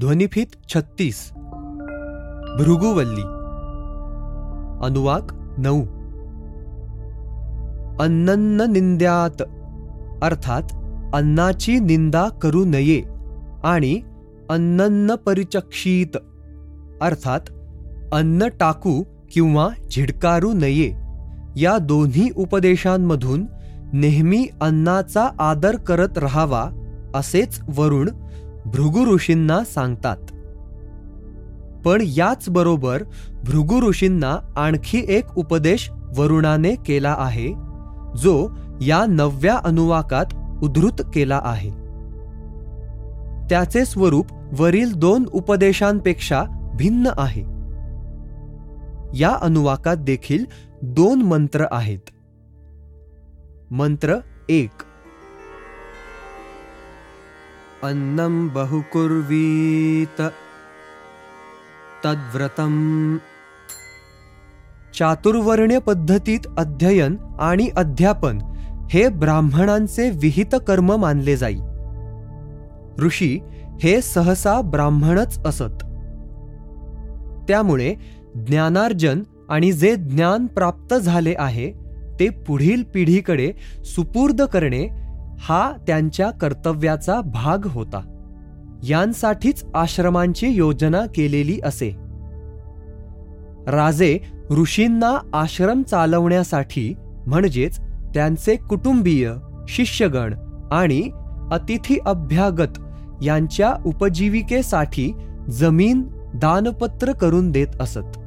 ध्वनिफीत छत्तीस. भृगुवल्ली. अनुवाक नऊ. अन्नन्न निंद्यात अर्थात अन्नाची निंदा करू नये आणि अन्नन्न परिचक्षित अर्थात अन्न टाकू किंवा झिडकारू नये या दोन्ही उपदेशांमधून नेहमी अन्नाचा आदर करत राहावा असेच वरुण भृगु ऋषींना सांगतात. पण याचबरोबर भृगु ऋषींना आणखी एक उपदेश वरुणाने केला आहे जो या नवव्या अनुवाकात उद्धृत केला आहे. त्याचे स्वरूप वरील दोन उपदेशांपेक्षा भिन्न आहे. या अनुवाकात देखील दोन मंत्र आहेत. मंत्र एक. अन्नं बहुकुर्वीत। तद्व्रतम। चातुर्वर्ण्य पद्धतीत अध्ययन आणि अध्यापन हे ब्राह्मणांचे विहित कर्म मानले जाई। ऋषी हे सहसा ब्राह्मणच असत। त्यामुळे ज्ञानार्जन आणि जे ज्ञान प्राप्त झाले आहे ते पुढील पिढीकडे सुपूर्द करणे हा त्यांच्या कर्तव्याचा भाग होता. यांसाठीच आश्रमांची योजना केलेली असे. राजे ऋषींना आश्रम चालवण्यासाठी म्हणजेच त्यांचे कुटुंबीय शिष्यगण आणि अतिथी अभ्यागत यांच्या उपजीविकेसाठी जमीन दानपत्र करून देत असत.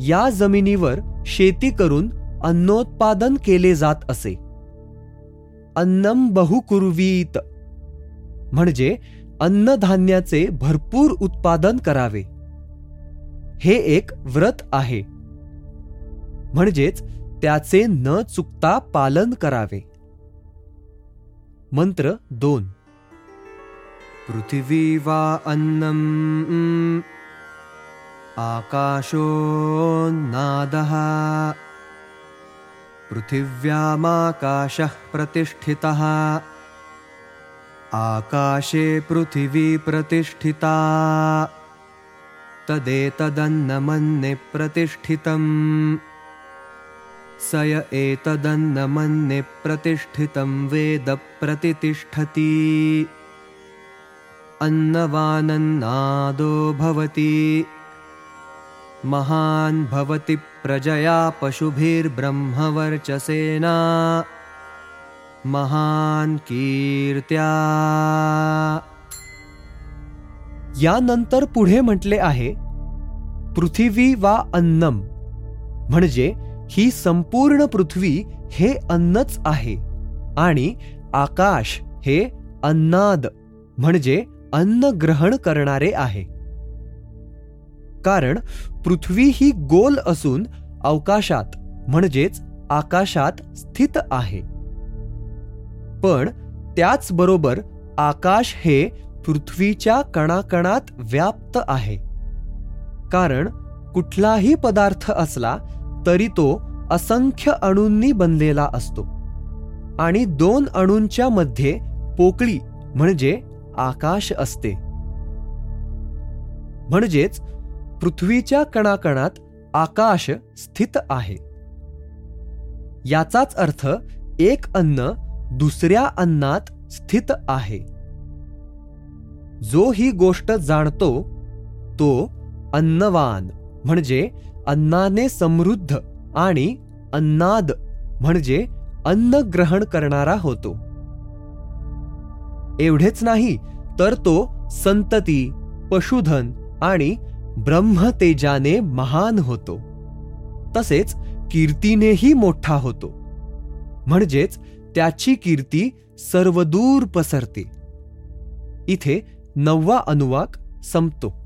या जमिनीवर शेती करून अन्नोत्पादन केले जात असे. अन्नम बहुकुर्वीत म्हणजे अन्नधान्याचे भरपूर उत्पादन करावे. हे एक व्रत आहे. म्हणजेच त्याचे न चुकता पालन करावे. मंत्र दोन. पृथिवी वा अन्नम आकाशो नादहा पृथिव्यामाकाशः प्रतिष्ठितः। आकाशे पृथिवी प्रतिष्ठिता। स य एतदन्नमन्ये प्रतिष्ठितं वेद प्रतितिष्ठति। अन्नवानन्नादो भवति महान् भवति प्रजया पशुभिर्ब्रह्मवर्चसेना। महान कीर्त्या। यानंतर पुढे म्हटले आहे पृथ्वी वा अन्नम म्हणजे ही संपूर्ण पृथ्वी हे अन्नच आहे आणि आकाश हे अन्नाद म्हणजे अन्न ग्रहण करणारे आहे. कारण पृथ्वी ही गोल असून अवकाशात म्हणजेच आकाशात स्थित आहे. पण त्याचबरोबर आकाश हे पृथ्वीच्या कणाकणात व्याप्त आहे. कारण कुठलाही पदार्थ असला तरी तो असंख्य अणूंनी बनलेला असतो. आणि दोन अणूंच्या मध्ये पोकळी म्हणजे आकाश असते. म्हणजेच पृथ्वीच्या कणाकणात आकाश स्थित आहे. याचाच अर्थ एक अन्न दुसऱ्या अन्नात स्थित आहे. जो ही गोष्ट जाणतो तो अन्नवान म्हणजे अन्नाने समृद्ध आणि अन्नाद म्हणजे अन्न ग्रहण करणारा होतो. एवढेच नाही तर तो संतती पशुधन आणि ब्रह्मतेजाने महान होतो. तसेच कीर्तीनेही मोठा होतो. म्हणजेच त्याची कीर्ती सर्वदूर पसरते. इथे नववा अनुवाक संपतो.